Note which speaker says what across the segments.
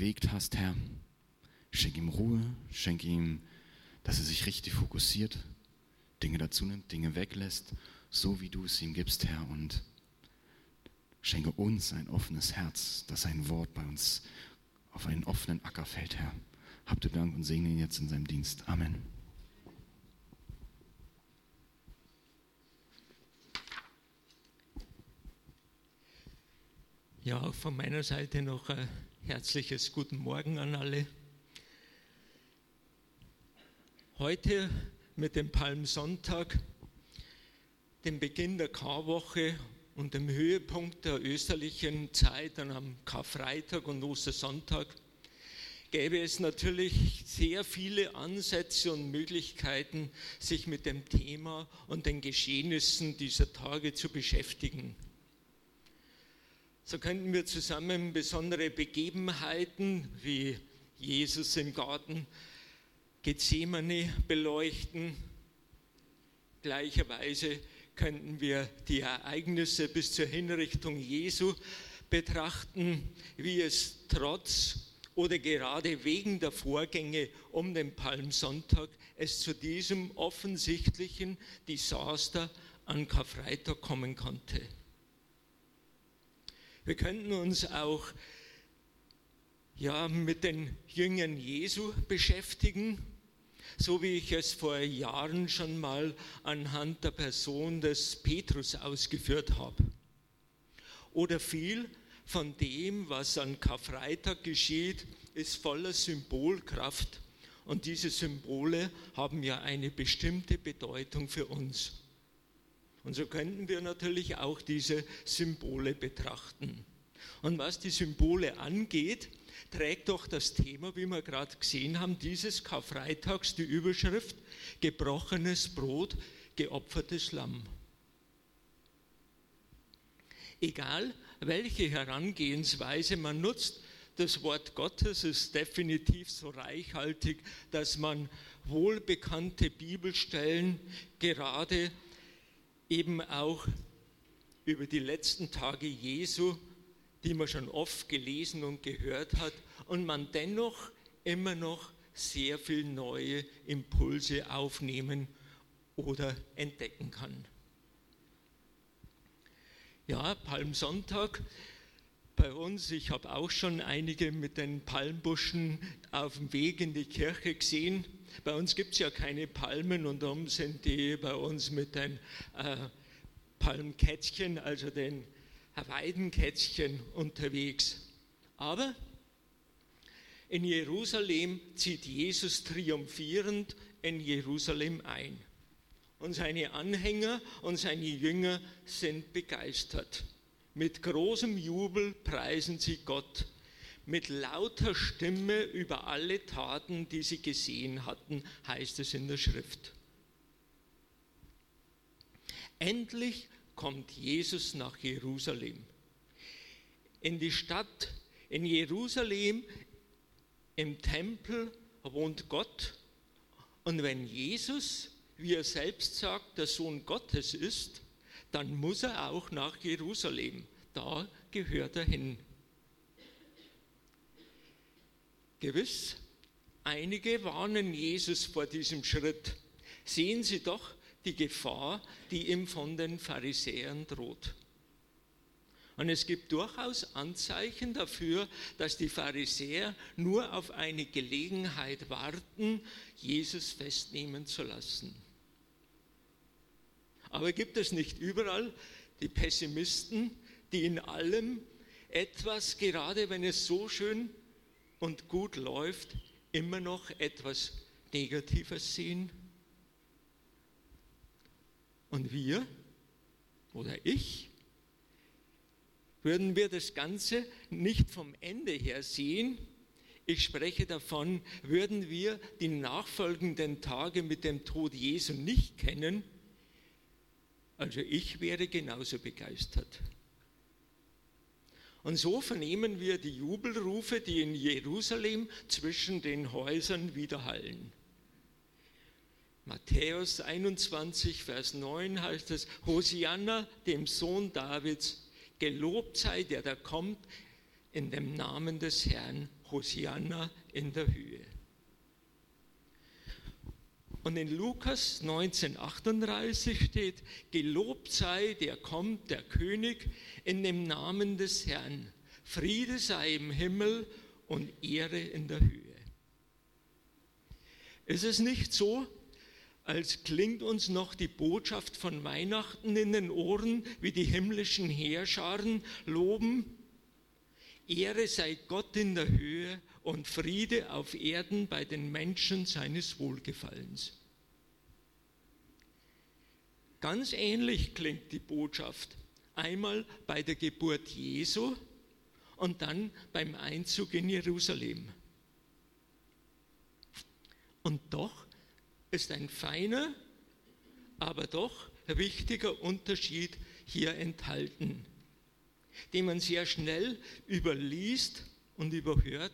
Speaker 1: bewegt hast, Herr. Schenk ihm Ruhe, schenk ihm, dass er sich richtig fokussiert, Dinge dazu nimmt, Dinge weglässt, so wie du es ihm gibst, Herr. Und schenke uns ein offenes Herz, dass sein Wort bei uns auf einen offenen Acker fällt, Herr. Habt ihr Dank und segne ihn jetzt in seinem Dienst. Amen.
Speaker 2: Ja, auch von meiner Seite noch ein herzliches Guten Morgen an alle. Heute mit dem Palmsonntag, dem Beginn der Karwoche und dem Höhepunkt der österlichen Zeit dann am Karfreitag und Ostersonntag, gäbe es natürlich sehr viele Ansätze und Möglichkeiten, sich mit dem Thema und den Geschehnissen dieser Tage zu beschäftigen. So könnten wir zusammen besondere Begebenheiten wie Jesus im Garten Gethsemane beleuchten. Gleicherweise könnten wir die Ereignisse bis zur Hinrichtung Jesu betrachten, wie es trotz oder gerade wegen der Vorgänge um den Palmsonntag es zu diesem offensichtlichen Desaster an Karfreitag kommen konnte. Wir könnten uns auch ja, mit den Jüngern Jesu beschäftigen, so wie ich es vor Jahren schon mal anhand der Person des Petrus ausgeführt habe. Oder viel von dem, was an Karfreitag geschieht, ist voller Symbolkraft. Und diese Symbole haben ja eine bestimmte Bedeutung für uns. Und so könnten wir natürlich auch diese Symbole betrachten. Und was die Symbole angeht, trägt doch das Thema, wie wir gerade gesehen haben, dieses Karfreitags die Überschrift gebrochenes Brot, geopfertes Lamm. Egal, welche Herangehensweise man nutzt, das Wort Gottes ist definitiv so reichhaltig, dass man wohlbekannte Bibelstellen gerade eben auch über die letzten Tage Jesu, die man schon oft gelesen und gehört hat, und man dennoch immer noch sehr viel neue Impulse aufnehmen oder entdecken kann. Ja, Palmsonntag bei uns, ich habe auch schon einige mit den Palmbuschen auf dem Weg in die Kirche gesehen. Bei uns gibt es ja keine Palmen und darum sind die bei uns mit den äh, Palmkätzchen, also den Weidenkätzchen unterwegs. Aber in Jerusalem zieht Jesus triumphierend in Jerusalem ein. Und seine Anhänger und seine Jünger sind begeistert. Mit großem Jubel preisen sie Gott, mit lauter Stimme über alle Taten, die sie gesehen hatten, heißt es in der Schrift. Endlich kommt Jesus nach Jerusalem. In die Stadt, in Jerusalem, im Tempel wohnt Gott. Und wenn Jesus, wie er selbst sagt, der Sohn Gottes ist, dann muss er auch nach Jerusalem. Da gehört er hin. Gewiss, einige warnen Jesus vor diesem Schritt. Sehen Sie doch die Gefahr, die ihm von den Pharisäern droht. Und es gibt durchaus Anzeichen dafür, dass die Pharisäer nur auf eine Gelegenheit warten, Jesus festnehmen zu lassen. Aber gibt es nicht überall die Pessimisten, die in allem etwas, gerade wenn es so schön und gut läuft, immer noch etwas Negatives sehen? Und wir oder ich, würden wir das Ganze nicht vom Ende her sehen, ich spreche davon, würden wir die nachfolgenden Tage mit dem Tod Jesu nicht kennen, also ich wäre genauso begeistert. Und so vernehmen wir die Jubelrufe, die in Jerusalem zwischen den Häusern widerhallen. Matthäus 21, Vers 9 heißt es, Hosianna, dem Sohn Davids, gelobt sei der, der kommt in dem Namen des Herrn, Hosianna in der Höhe. Und in Lukas 1938 steht, gelobt sei, der kommt, der König, in dem Namen des Herrn. Friede sei im Himmel und Ehre in der Höhe. Ist es nicht so, als klingt uns noch die Botschaft von Weihnachten in den Ohren, wie die himmlischen Heerscharen loben? Ehre sei Gott in der Höhe und Friede auf Erden bei den Menschen seines Wohlgefallens. Ganz ähnlich klingt die Botschaft einmal bei der Geburt Jesu und dann beim Einzug in Jerusalem. Und doch ist ein feiner, aber doch wichtiger Unterschied hier enthalten, den man sehr schnell überliest und überhört,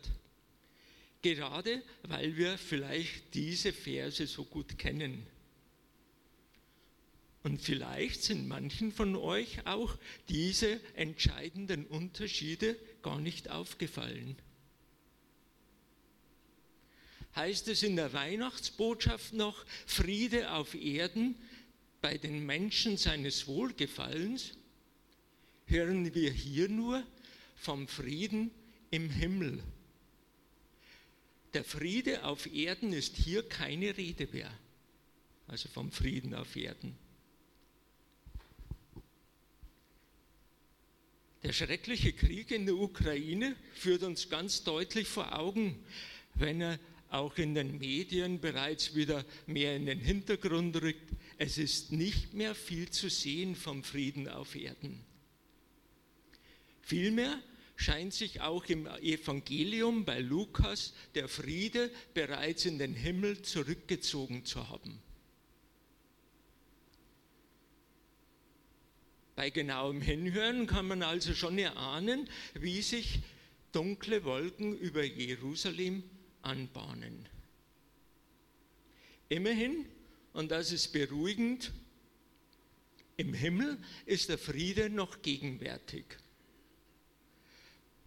Speaker 2: gerade weil wir vielleicht diese Verse so gut kennen. Und vielleicht sind manchen von euch auch diese entscheidenden Unterschiede gar nicht aufgefallen. Heißt es in der Weihnachtsbotschaft noch Friede auf Erden bei den Menschen seines Wohlgefallens? Hören wir hier nur vom Frieden im Himmel. Der Friede auf Erden ist hier keine Rede mehr, also vom Frieden auf Erden. Der schreckliche Krieg in der Ukraine führt uns ganz deutlich vor Augen, wenn er auch in den Medien bereits wieder mehr in den Hintergrund rückt. Es ist nicht mehr viel zu sehen vom Frieden auf Erden. Vielmehr scheint sich auch im Evangelium bei Lukas der Friede bereits in den Himmel zurückgezogen zu haben. Bei genauem Hinhören kann man also schon erahnen, wie sich dunkle Wolken über Jerusalem anbahnen. Immerhin, und das ist beruhigend, im Himmel ist der Friede noch gegenwärtig.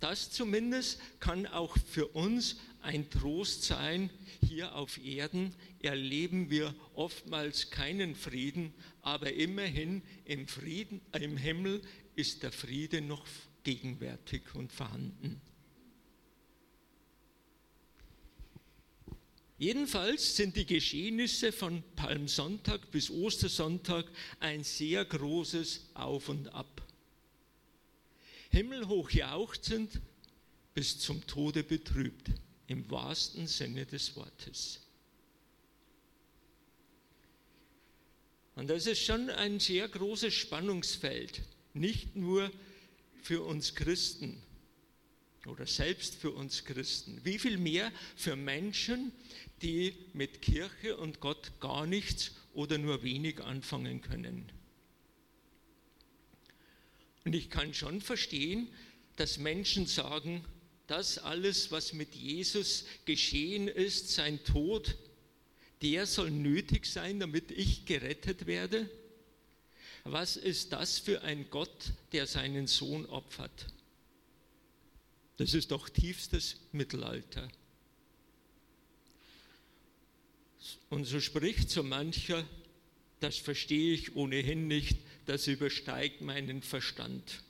Speaker 2: Das zumindest kann auch für uns ein Trost sein. Hier auf Erden erleben wir oftmals keinen Frieden, aber immerhin im, Frieden, im Himmel ist der Friede noch gegenwärtig und vorhanden. Jedenfalls sind die Geschehnisse von Palmsonntag bis Ostersonntag ein sehr großes Auf und Ab. Himmelhoch jauchzend bis zum Tode betrübt im wahrsten Sinne des Wortes. Und das ist schon ein sehr großes Spannungsfeld, nicht nur für uns Christen oder selbst für uns Christen, wie viel mehr für Menschen, die mit Kirche und Gott gar nichts oder nur wenig anfangen können. Und ich kann schon verstehen, dass Menschen sagen, das alles, was mit Jesus geschehen ist, sein Tod, der soll nötig sein, damit ich gerettet werde? Was ist das für ein Gott, der seinen Sohn opfert? Das ist doch tiefstes Mittelalter. Und so spricht so mancher, das verstehe ich ohnehin nicht, das übersteigt meinen Verstand.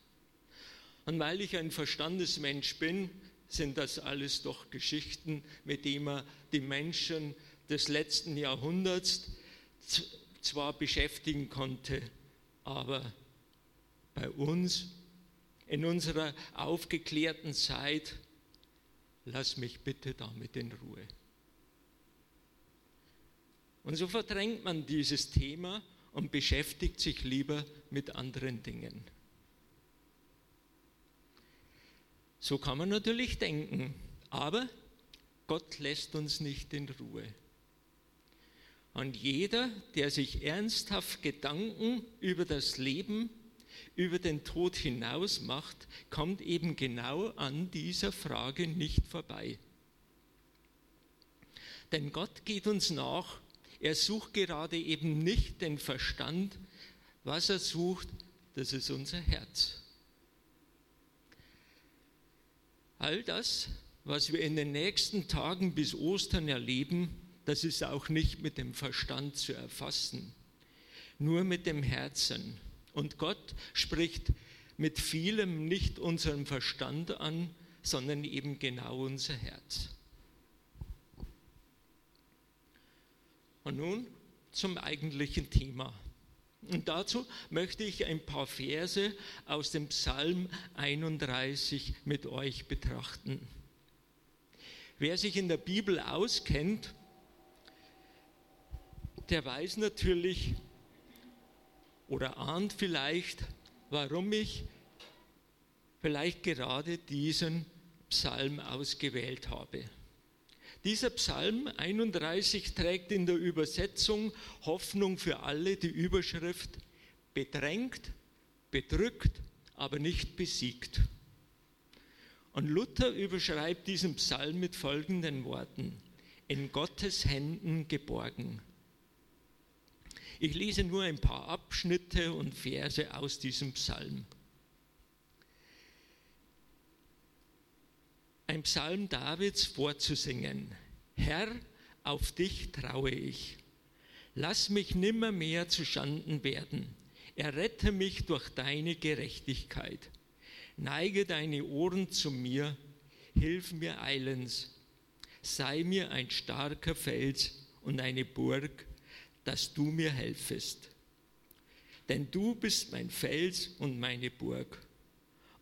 Speaker 2: Und weil ich ein Verstandesmensch bin, sind das alles doch Geschichten, mit denen man die Menschen des letzten Jahrhunderts zwar beschäftigen konnte, aber bei uns in unserer aufgeklärten Zeit, lass mich bitte damit in Ruhe. Und so verdrängt man dieses Thema und beschäftigt sich lieber mit anderen Dingen. So kann man natürlich denken, aber Gott lässt uns nicht in Ruhe. Und jeder, der sich ernsthaft Gedanken über das Leben, über den Tod hinaus macht, kommt eben genau an dieser Frage nicht vorbei. Denn Gott geht uns nach. Er sucht gerade eben nicht den Verstand. Was er sucht, das ist unser Herz. All das, was wir in den nächsten Tagen bis Ostern erleben, das ist auch nicht mit dem Verstand zu erfassen, nur mit dem Herzen. Und Gott spricht mit vielem nicht unseren Verstand an, sondern eben genau unser Herz. Und nun zum eigentlichen Thema. Und dazu möchte ich ein paar Verse aus dem Psalm 31 mit euch betrachten. Wer sich in der Bibel auskennt, der weiß natürlich oder ahnt vielleicht, warum ich vielleicht gerade diesen Psalm ausgewählt habe. Dieser Psalm 31 trägt in der Übersetzung Hoffnung für alle die Überschrift bedrängt, bedrückt, aber nicht besiegt. Und Luther überschreibt diesen Psalm mit folgenden Worten, in Gottes Händen geborgen. Ich lese nur ein paar Abschnitte und Verse aus diesem Psalm. Ein Psalm Davids vorzusingen. Herr, auf dich traue ich. Lass mich nimmermehr zu Schanden werden. Errette mich durch deine Gerechtigkeit. Neige deine Ohren zu mir, hilf mir eilends. Sei mir ein starker Fels und eine Burg, dass du mir helfest. Denn du bist mein Fels und meine Burg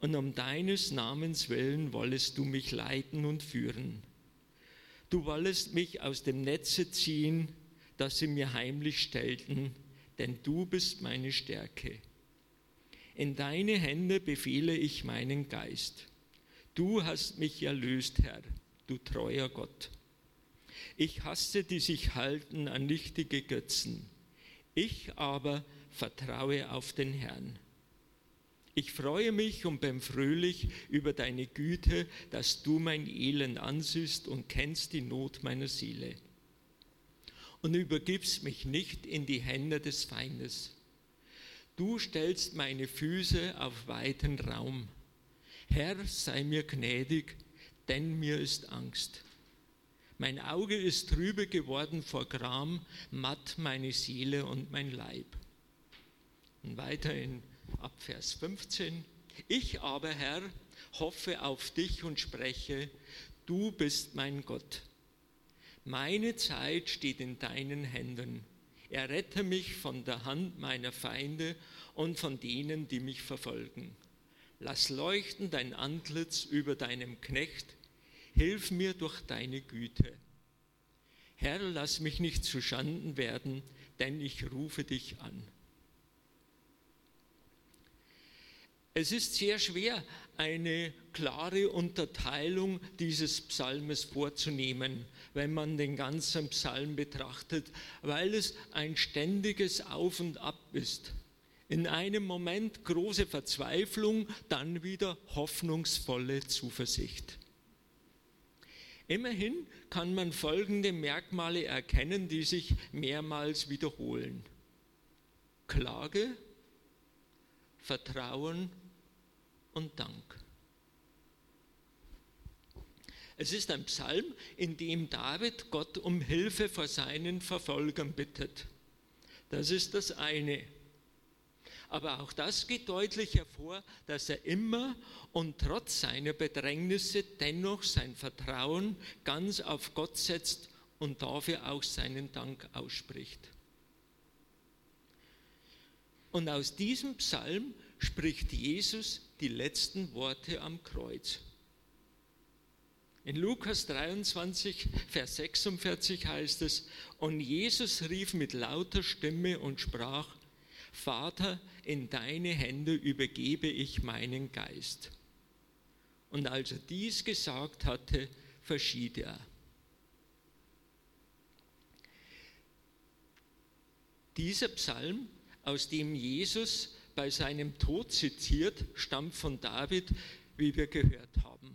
Speaker 2: und um deines Namens willen wollest du mich leiten und führen. Du wollest mich aus dem Netze ziehen, das sie mir heimlich stellten, denn du bist meine Stärke. In deine Hände befehle ich meinen Geist. Du hast mich erlöst, Herr, du treuer Gott. Ich hasse die sich halten an nichtige Götzen. Ich aber vertraue auf den Herrn. Ich freue mich und bin fröhlich über deine Güte, dass du mein Elend ansiehst und kennst die Not meiner Seele. Und übergibst mich nicht in die Hände des Feindes. Du stellst meine Füße auf weiten Raum. Herr, sei mir gnädig, denn mir ist Angst. Mein Auge ist trübe geworden vor Gram, matt meine Seele und mein Leib. Und weiter in ab Vers 15. Ich aber, Herr, hoffe auf dich und spreche, du bist mein Gott. Meine Zeit steht in deinen Händen. Errette mich von der Hand meiner Feinde und von denen, die mich verfolgen. Lass leuchten dein Antlitz über deinem Knecht. Hilf mir durch deine Güte. Herr, lass mich nicht zu Schanden werden, denn ich rufe dich an. Es ist sehr schwer, eine klare Unterteilung dieses Psalmes vorzunehmen, wenn man den ganzen Psalm betrachtet, weil es ein ständiges Auf und Ab ist. In einem Moment große Verzweiflung, dann wieder hoffnungsvolle Zuversicht. Immerhin kann man folgende Merkmale erkennen, die sich mehrmals wiederholen. Klage, Vertrauen und Dank. Es ist ein Psalm, in dem David Gott um Hilfe vor seinen Verfolgern bittet. Das ist das eine. Aber auch das geht deutlich hervor, dass er immer und trotz seiner Bedrängnisse dennoch sein Vertrauen ganz auf Gott setzt und dafür auch seinen Dank ausspricht. Und aus diesem Psalm spricht Jesus die letzten Worte am Kreuz. In Lukas 23, Vers 46 heißt es, und Jesus rief mit lauter Stimme und sprach, Vater, in deine Hände übergebe ich meinen Geist. Und als er dies gesagt hatte, verschied er. Dieser Psalm, aus dem Jesus bei seinem Tod zitiert, stammt von David, wie wir gehört haben.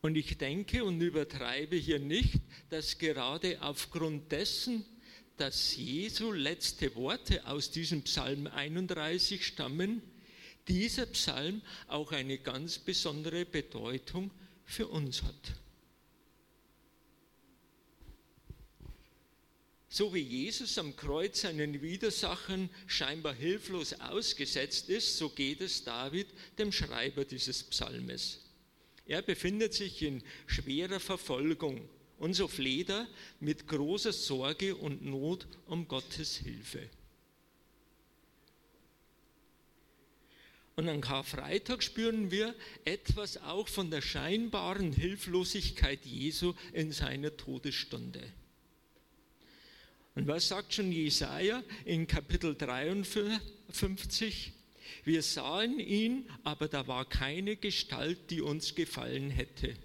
Speaker 2: Und ich denke und übertreibe hier nicht, dass gerade aufgrund dessen, dass Jesu letzte Worte aus diesem Psalm 31 stammen, dieser Psalm auch eine ganz besondere Bedeutung für uns hat. So wie Jesus am Kreuz seinen Widersachern scheinbar hilflos ausgesetzt ist, so geht es David, dem Schreiber dieses Psalmes. Er befindet sich in schwerer Verfolgung und so fleht er mit großer Sorge und Not um Gottes Hilfe. Und an Karfreitag spüren wir etwas auch von der scheinbaren Hilflosigkeit Jesu in seiner Todesstunde. Und was sagt schon Jesaja in Kapitel 53? Wir sahen ihn, aber da war keine Gestalt, die uns gefallen hätte.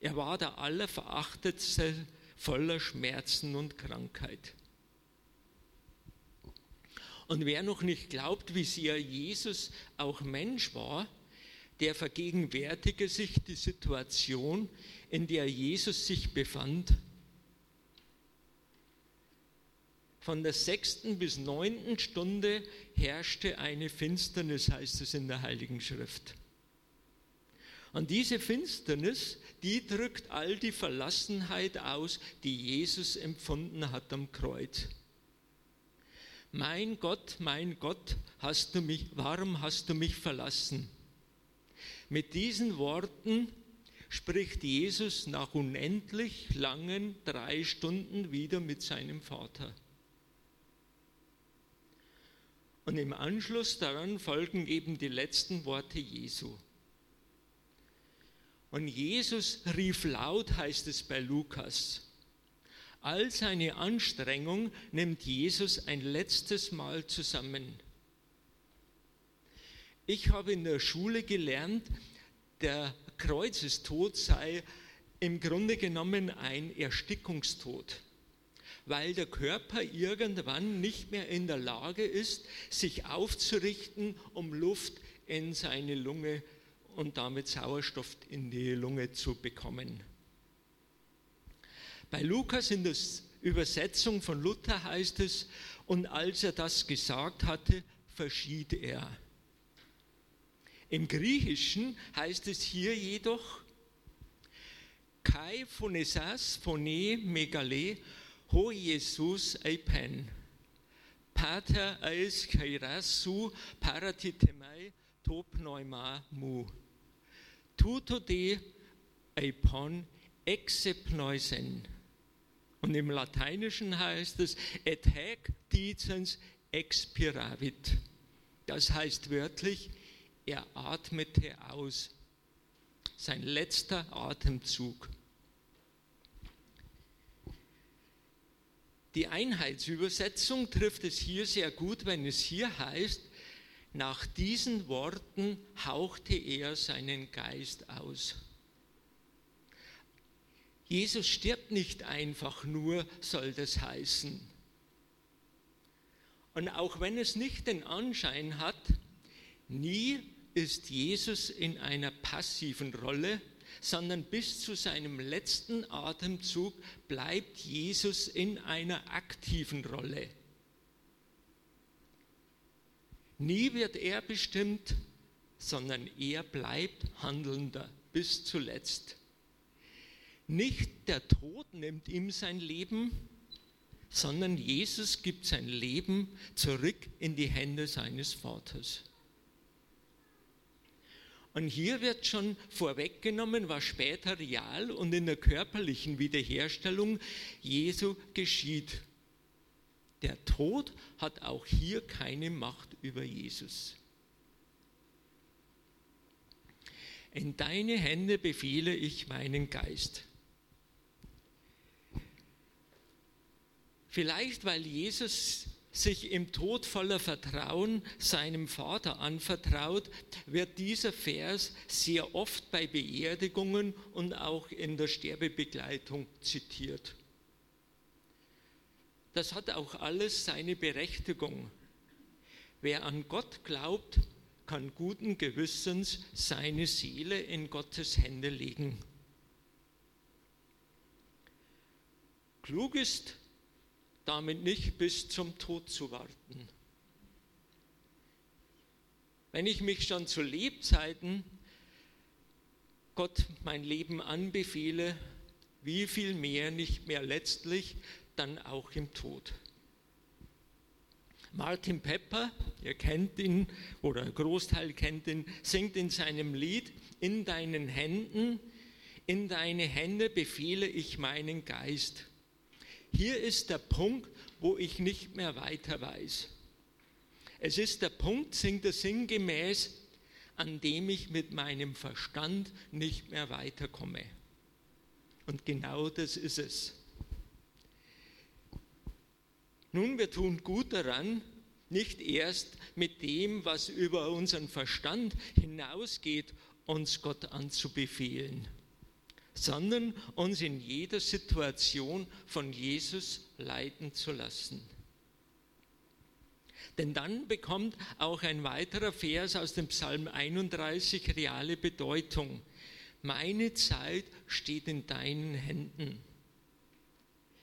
Speaker 2: Er war der Allerverachtetste voller Schmerzen und Krankheit. Und wer noch nicht glaubt, wie sehr Jesus auch Mensch war, der vergegenwärtige sich die Situation, in der Jesus sich befand Von der sechsten bis neunten Stunde herrschte eine Finsternis, heißt es in der Heiligen Schrift. Und diese Finsternis, die drückt all die Verlassenheit aus, die Jesus empfunden hat am Kreuz. Mein Gott, mein Gott, hast du mich, warum hast du mich verlassen? Mit diesen Worten spricht Jesus nach unendlich langen drei Stunden wieder mit seinem Vater. Und im Anschluss daran folgen eben die letzten Worte Jesu. Und Jesus rief laut, heißt es bei Lukas. All seine Anstrengung nimmt Jesus ein letztes Mal zusammen. Ich habe in der Schule gelernt, der Kreuzestod sei im Grunde genommen ein Erstickungstod weil der Körper irgendwann nicht mehr in der Lage ist, sich aufzurichten, um Luft in seine Lunge und damit Sauerstoff in die Lunge zu bekommen. Bei Lukas in der Übersetzung von Luther heißt es, und als er das gesagt hatte, verschied er. Im Griechischen heißt es hier jedoch, Kai phonesas phone megale ho Jesus eipen, pater eis kairasu paratitemai to pneuma mu, tuto de eipon exepneusen. Und im Lateinischen heißt es et hac dicens expiravit. Das heißt wörtlich, er atmete aus. Sein letzter Atemzug. Die Einheitsübersetzung trifft es hier sehr gut, wenn es hier heißt, nach diesen Worten hauchte er seinen Geist aus. Jesus stirbt nicht einfach nur, soll das heißen. Und auch wenn es nicht den Anschein hat, nie ist Jesus in einer passiven Rolle, sondern bis zu seinem letzten Atemzug bleibt Jesus in einer aktiven Rolle. Nie wird er bestimmt, sondern er bleibt Handelnder bis zuletzt. Nicht der Tod nimmt ihm sein Leben, sondern Jesus gibt sein Leben zurück in die Hände seines Vaters. Und hier wird schon vorweggenommen, was später real und in der körperlichen Wiederherstellung Jesu geschieht. Der Tod hat auch hier keine Macht über Jesus. In deine Hände befehle ich meinen Geist. Vielleicht weil Jesus sich im Tod voller Vertrauen seinem Vater anvertraut, wird dieser Vers sehr oft bei Beerdigungen und auch in der Sterbebegleitung zitiert. Das hat auch alles seine Berechtigung. Wer an Gott glaubt, kann guten Gewissens seine Seele in Gottes Hände legen. Klug ist, damit nicht bis zum Tod zu warten. Wenn ich mich schon zu Lebzeiten Gott mein Leben anbefehle, wie viel mehr nicht mehr letztlich dann auch im Tod. Martin Pepper, ihr kennt ihn oder ein Großteil kennt ihn, singt in seinem Lied, in deinen Händen, in deine Hände befehle ich meinen Geist. Hier ist der Punkt, wo ich nicht mehr weiter weiß. Es ist der Punkt, singt er sinngemäß, an dem ich mit meinem Verstand nicht mehr weiterkomme. Und genau das ist es. Nun, wir tun gut daran, nicht erst mit dem, was über unseren Verstand hinausgeht, uns Gott anzubefehlen, sondern uns in jeder Situation von Jesus leiten zu lassen. Denn dann bekommt auch ein weiterer Vers aus dem Psalm 31 reale Bedeutung. Meine Zeit steht in deinen Händen.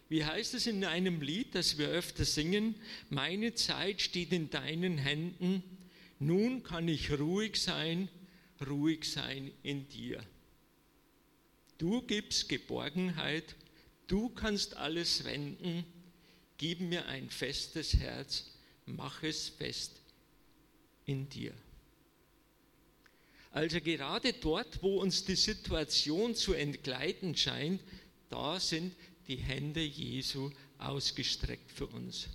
Speaker 2: Wie heißt es in einem Lied, das wir öfter singen? Meine Zeit steht in deinen Händen, nun kann ich ruhig sein, ruhig sein in dir. Du gibst Geborgenheit, du kannst alles wenden, gib mir ein festes Herz, mach es fest in dir. Also gerade dort, wo uns die Situation zu entgleiten scheint, da sind die Hände Jesu ausgestreckt für uns.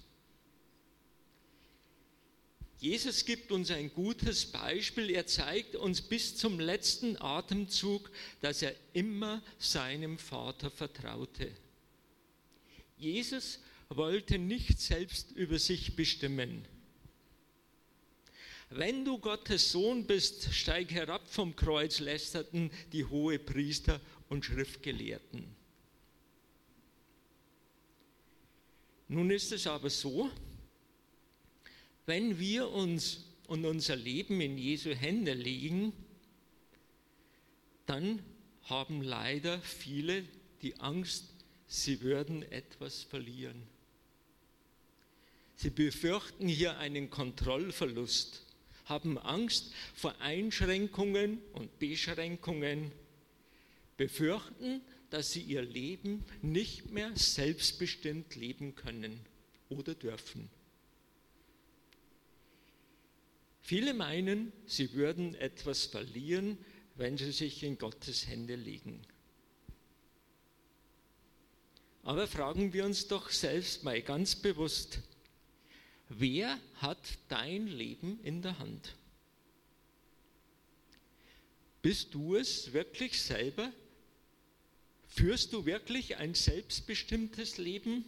Speaker 2: Jesus gibt uns ein gutes Beispiel. Er zeigt uns bis zum letzten Atemzug, dass er immer seinem Vater vertraute. Jesus wollte nicht selbst über sich bestimmen. Wenn du Gottes Sohn bist, steig herab vom Kreuz, lästerten die hohe Priester und Schriftgelehrten. Nun ist es aber so, wenn wir uns und unser Leben in Jesu Hände legen, dann haben leider viele die Angst, sie würden etwas verlieren. Sie befürchten hier einen Kontrollverlust, haben Angst vor Einschränkungen und Beschränkungen, befürchten, dass sie ihr Leben nicht mehr selbstbestimmt leben können oder dürfen. Viele meinen, sie würden etwas verlieren, wenn sie sich in Gottes Hände legen. Aber fragen wir uns doch selbst mal ganz bewusst, wer hat dein Leben in der Hand? Bist du es wirklich selber, Führst du wirklich ein selbstbestimmtes Leben?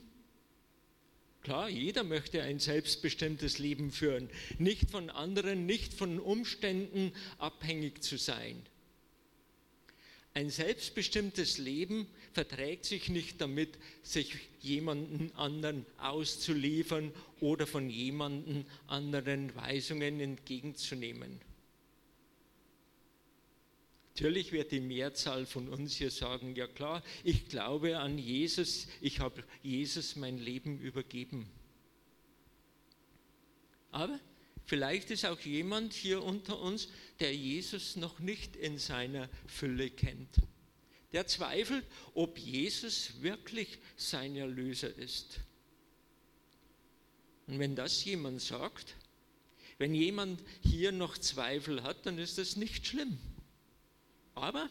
Speaker 2: Klar, jeder möchte ein selbstbestimmtes Leben führen, nicht von anderen, nicht von Umständen abhängig zu sein. Ein selbstbestimmtes Leben verträgt sich nicht damit, sich jemanden anderen auszuliefern oder von jemanden anderen Weisungen entgegenzunehmen. Natürlich wird die Mehrzahl von uns hier sagen, ja klar, ich glaube an Jesus, ich habe Jesus mein Leben übergeben. Aber vielleicht ist auch jemand hier unter uns, der Jesus noch nicht in seiner Fülle kennt. Der zweifelt, ob Jesus wirklich sein Erlöser ist. Und wenn das jemand sagt, wenn jemand hier noch Zweifel hat, dann ist das nicht schlimm. Aber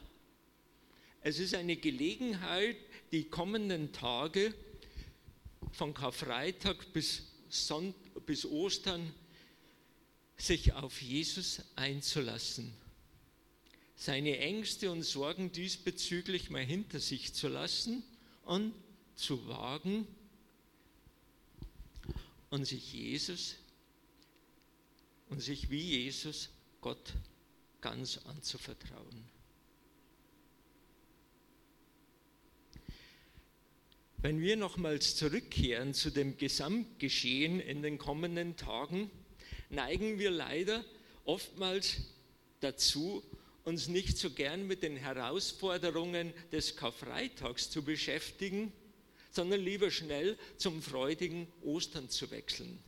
Speaker 2: es ist eine Gelegenheit, die kommenden Tage von Karfreitag bis, Sonnt bis Ostern sich auf Jesus einzulassen, seine Ängste und Sorgen diesbezüglich mal hinter sich zu lassen und zu wagen und sich Jesus und sich wie Jesus Gott ganz anzuvertrauen. Wenn wir nochmals zurückkehren zu dem Gesamtgeschehen in den kommenden Tagen, neigen wir leider oftmals dazu, uns nicht so gern mit den Herausforderungen des Karfreitags zu beschäftigen, sondern lieber schnell zum freudigen Ostern zu wechseln.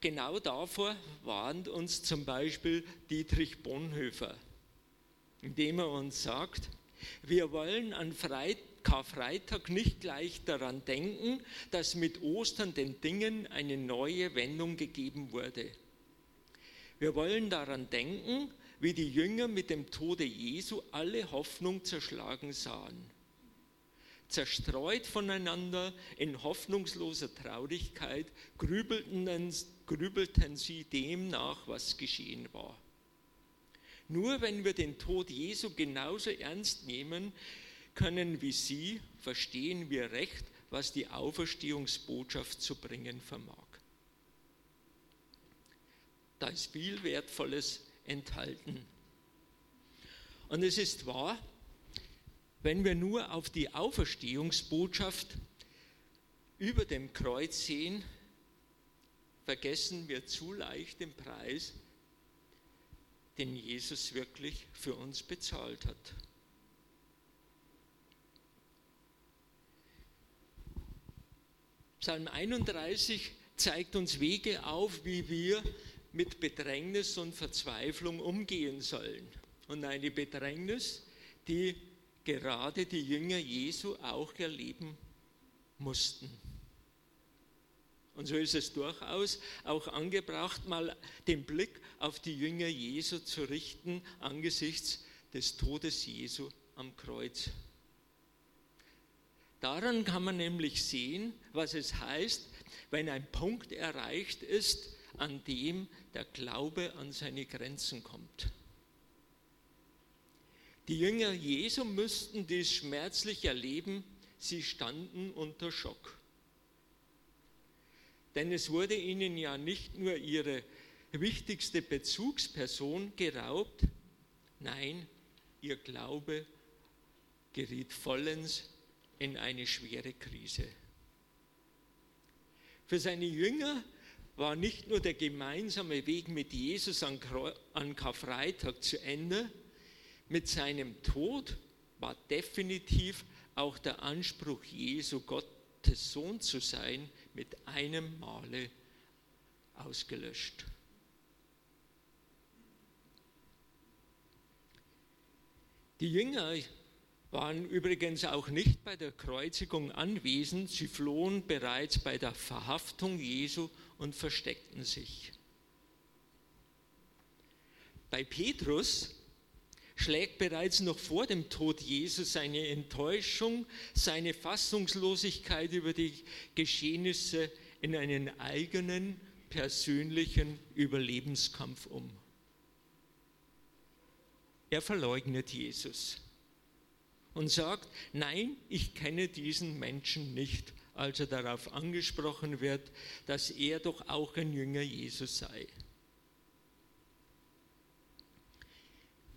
Speaker 2: genau davor warnt uns zum Beispiel Dietrich Bonhoeffer, indem er uns sagt, wir wollen an Freitag Karfreitag nicht gleich daran denken, dass mit Ostern den Dingen eine neue Wendung gegeben wurde. Wir wollen daran denken, wie die Jünger mit dem Tode Jesu alle Hoffnung zerschlagen sahen. Zerstreut voneinander in hoffnungsloser Traurigkeit grübelten, grübelten sie dem nach, was geschehen war. Nur wenn wir den Tod Jesu genauso ernst nehmen können wie Sie, verstehen wir recht, was die Auferstehungsbotschaft zu bringen vermag. Da ist viel Wertvolles enthalten. Und es ist wahr, wenn wir nur auf die Auferstehungsbotschaft über dem Kreuz sehen, vergessen wir zu leicht den Preis, den Jesus wirklich für uns bezahlt hat. Psalm 31 zeigt uns Wege auf, wie wir mit Bedrängnis und Verzweiflung umgehen sollen. Und eine Bedrängnis, die gerade die Jünger Jesu auch erleben mussten. Und so ist es durchaus auch angebracht, mal den Blick auf die Jünger Jesu zu richten angesichts des Todes Jesu am Kreuz. Daran kann man nämlich sehen, was es heißt, wenn ein Punkt erreicht ist, an dem der Glaube an seine Grenzen kommt. Die Jünger Jesu müssten dies schmerzlich erleben, sie standen unter Schock. Denn es wurde ihnen ja nicht nur ihre wichtigste Bezugsperson geraubt, nein, ihr Glaube geriet vollends in eine schwere Krise. Für seine Jünger war nicht nur der gemeinsame Weg mit Jesus an Karfreitag zu Ende, mit seinem Tod war definitiv auch der Anspruch Jesu, Gottes Sohn zu sein, mit einem Male ausgelöscht. Die Jünger waren übrigens auch nicht bei der Kreuzigung anwesend. Sie flohen bereits bei der Verhaftung Jesu und versteckten sich. Bei Petrus schlägt bereits noch vor dem Tod Jesu seine Enttäuschung, seine Fassungslosigkeit über die Geschehnisse in einen eigenen persönlichen Überlebenskampf um. Er verleugnet Jesus und sagt, nein, ich kenne diesen Menschen nicht, als er darauf angesprochen wird, dass er doch auch ein Jünger Jesus sei.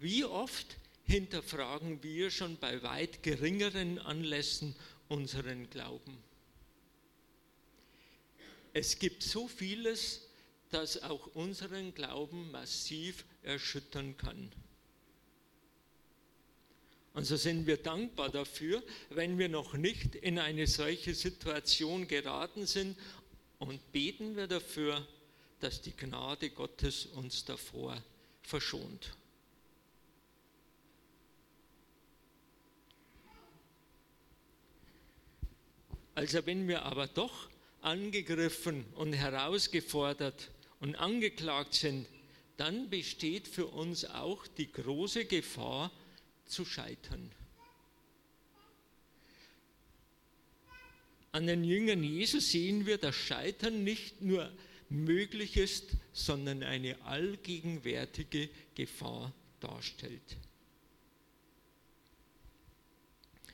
Speaker 2: Wie oft hinterfragen wir schon bei weit geringeren Anlässen unseren Glauben? Es gibt so vieles, das auch unseren Glauben massiv erschüttern kann. Und so sind wir dankbar dafür, wenn wir noch nicht in eine solche Situation geraten sind und beten wir dafür, dass die Gnade Gottes uns davor verschont. Also wenn wir aber doch angegriffen und herausgefordert und angeklagt sind, dann besteht für uns auch die große Gefahr, zu scheitern. An den Jüngern Jesus sehen wir, dass Scheitern nicht nur möglich ist, sondern eine allgegenwärtige Gefahr darstellt.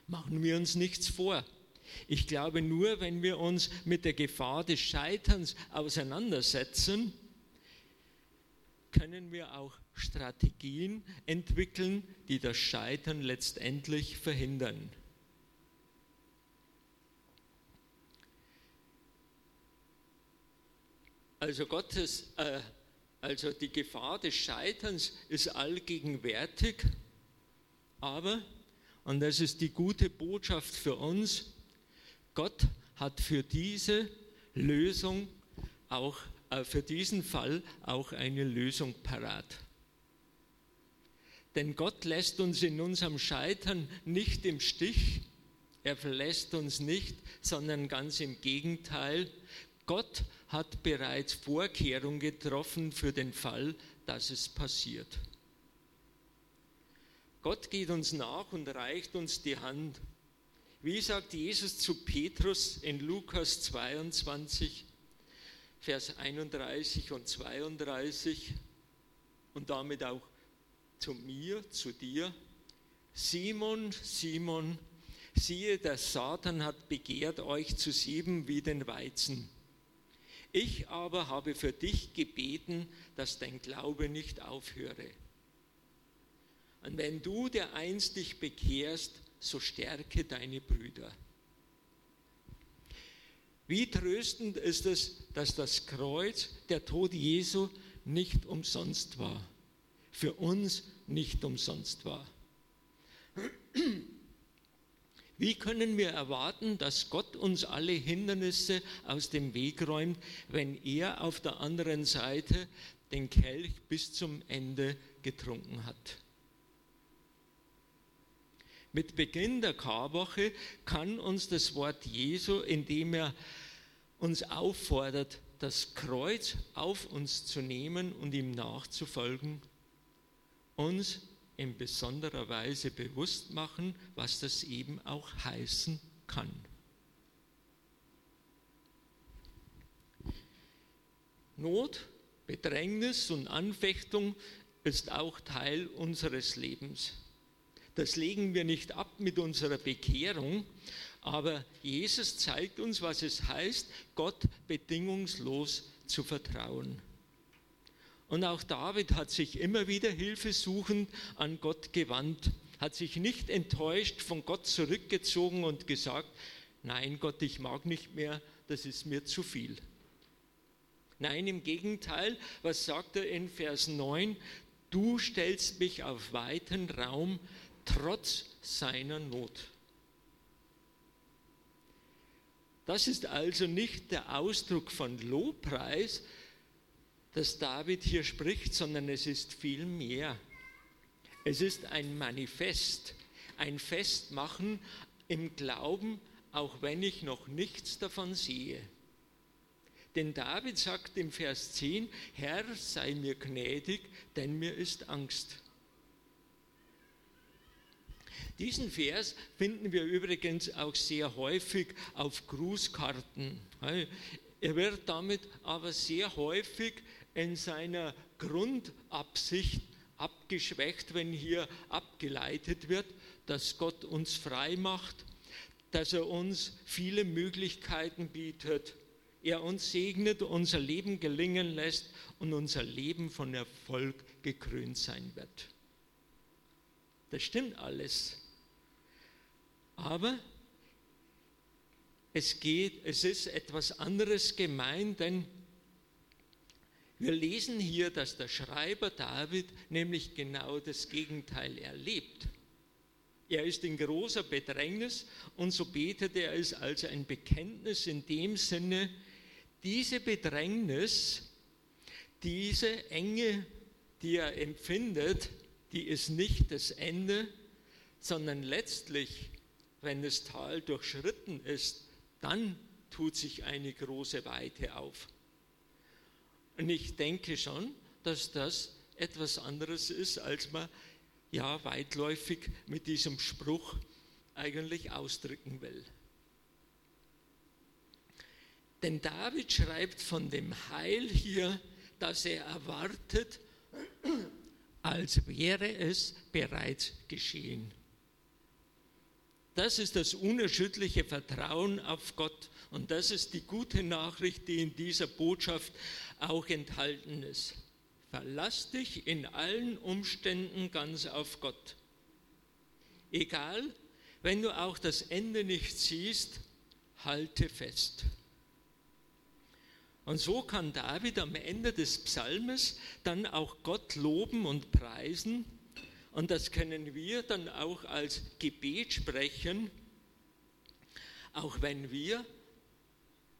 Speaker 2: Machen wir uns nichts vor. Ich glaube, nur wenn wir uns mit der Gefahr des Scheiterns auseinandersetzen, können wir auch Strategien entwickeln, die das Scheitern letztendlich verhindern. Also Gottes, äh, also die Gefahr des Scheiterns ist allgegenwärtig, aber, und das ist die gute Botschaft für uns, Gott hat für diese Lösung auch äh, für diesen Fall auch eine Lösung parat. Denn Gott lässt uns in unserem Scheitern nicht im Stich, er verlässt uns nicht, sondern ganz im Gegenteil. Gott hat bereits Vorkehrungen getroffen für den Fall, dass es passiert. Gott geht uns nach und reicht uns die Hand. Wie sagt Jesus zu Petrus in Lukas 22, Vers 31 und 32 und damit auch zu mir, zu dir, Simon, Simon, siehe, der Satan hat begehrt, euch zu sieben wie den Weizen. Ich aber habe für dich gebeten, dass dein Glaube nicht aufhöre. Und wenn du der einst dich bekehrst, so stärke deine Brüder. Wie tröstend ist es, dass das Kreuz, der Tod Jesu, nicht umsonst war. Für uns nicht umsonst war. Wie können wir erwarten, dass Gott uns alle Hindernisse aus dem Weg räumt, wenn er auf der anderen Seite den Kelch bis zum Ende getrunken hat? Mit Beginn der Karwoche kann uns das Wort Jesu, indem er uns auffordert, das Kreuz auf uns zu nehmen und ihm nachzufolgen, uns in besonderer Weise bewusst machen, was das eben auch heißen kann. Not, Bedrängnis und Anfechtung ist auch Teil unseres Lebens. Das legen wir nicht ab mit unserer Bekehrung, aber Jesus zeigt uns, was es heißt, Gott bedingungslos zu vertrauen. Und auch David hat sich immer wieder hilfesuchend an Gott gewandt, hat sich nicht enttäuscht von Gott zurückgezogen und gesagt, nein Gott, ich mag nicht mehr, das ist mir zu viel. Nein, im Gegenteil, was sagt er in Vers 9? Du stellst mich auf weiten Raum, trotz seiner Not. Das ist also nicht der Ausdruck von Lobpreis, dass David hier spricht, sondern es ist viel mehr. Es ist ein Manifest, ein Festmachen im Glauben, auch wenn ich noch nichts davon sehe. Denn David sagt im Vers 10, Herr, sei mir gnädig, denn mir ist Angst. Diesen Vers finden wir übrigens auch sehr häufig auf Grußkarten. Er wird damit aber sehr häufig in seiner Grundabsicht abgeschwächt, wenn hier abgeleitet wird, dass Gott uns frei macht, dass er uns viele Möglichkeiten bietet, er uns segnet, unser Leben gelingen lässt und unser Leben von Erfolg gekrönt sein wird. Das stimmt alles. Aber es geht, es ist etwas anderes gemeint, denn wir lesen hier, dass der Schreiber David nämlich genau das Gegenteil erlebt. Er ist in großer Bedrängnis und so betet er es als ein Bekenntnis in dem Sinne, diese Bedrängnis, diese Enge, die er empfindet, die ist nicht das Ende, sondern letztlich wenn das Tal durchschritten ist, dann tut sich eine große Weite auf. Und ich denke schon, dass das etwas anderes ist, als man ja weitläufig mit diesem Spruch eigentlich ausdrücken will. Denn David schreibt von dem Heil hier, das er erwartet, als wäre es bereits geschehen. Das ist das unerschütterliche Vertrauen auf Gott. Und das ist die gute Nachricht, die in dieser Botschaft auch enthalten ist. Verlass dich in allen Umständen ganz auf Gott. Egal, wenn du auch das Ende nicht siehst, halte fest. Und so kann David am Ende des Psalmes dann auch Gott loben und preisen und das können wir dann auch als Gebet sprechen, auch wenn wir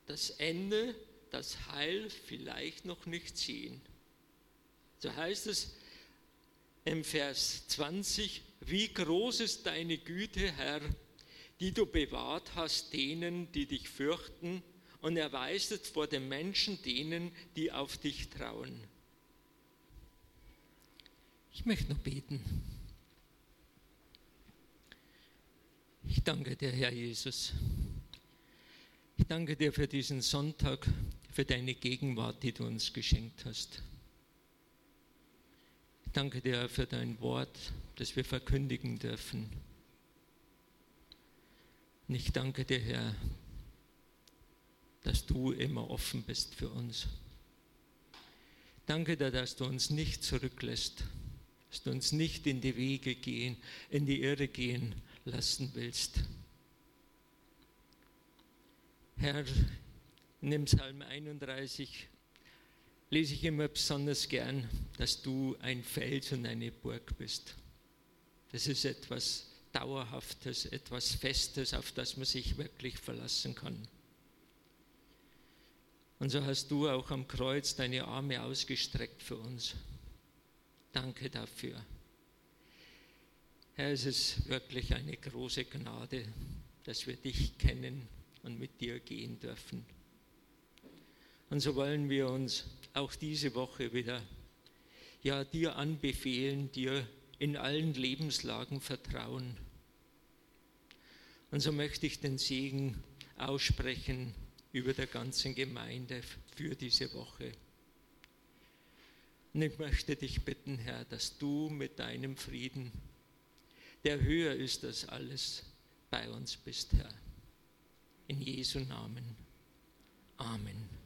Speaker 2: das Ende das Heil vielleicht noch nicht sehen. So heißt es im Vers 20, wie groß ist deine Güte, Herr, die du bewahrt hast denen, die dich fürchten und erweistet vor den Menschen denen, die auf dich trauen. Ich möchte noch beten. Ich danke dir, Herr Jesus. Ich danke dir für diesen Sonntag, für deine Gegenwart, die du uns geschenkt hast. Ich danke dir für dein Wort, das wir verkündigen dürfen. Und ich danke dir, Herr, dass du immer offen bist für uns. Danke dir, dass du uns nicht zurücklässt, dass du uns nicht in die Wege gehen, in die Irre gehen lassen willst. Herr, in Psalm 31 lese ich immer besonders gern, dass du ein Fels und eine Burg bist. Das ist etwas Dauerhaftes, etwas Festes, auf das man sich wirklich verlassen kann. Und so hast du auch am Kreuz deine Arme ausgestreckt für uns. Danke dafür. Herr, es ist wirklich eine große Gnade, dass wir dich kennen und mit dir gehen dürfen. Und so wollen wir uns auch diese Woche wieder ja, dir anbefehlen, dir in allen Lebenslagen vertrauen. Und so möchte ich den Segen aussprechen über der ganzen Gemeinde für diese Woche. Und ich möchte dich bitten, Herr, dass du mit deinem Frieden, der höher ist als alles, bei uns bist, Herr. In Jesu Namen. Amen.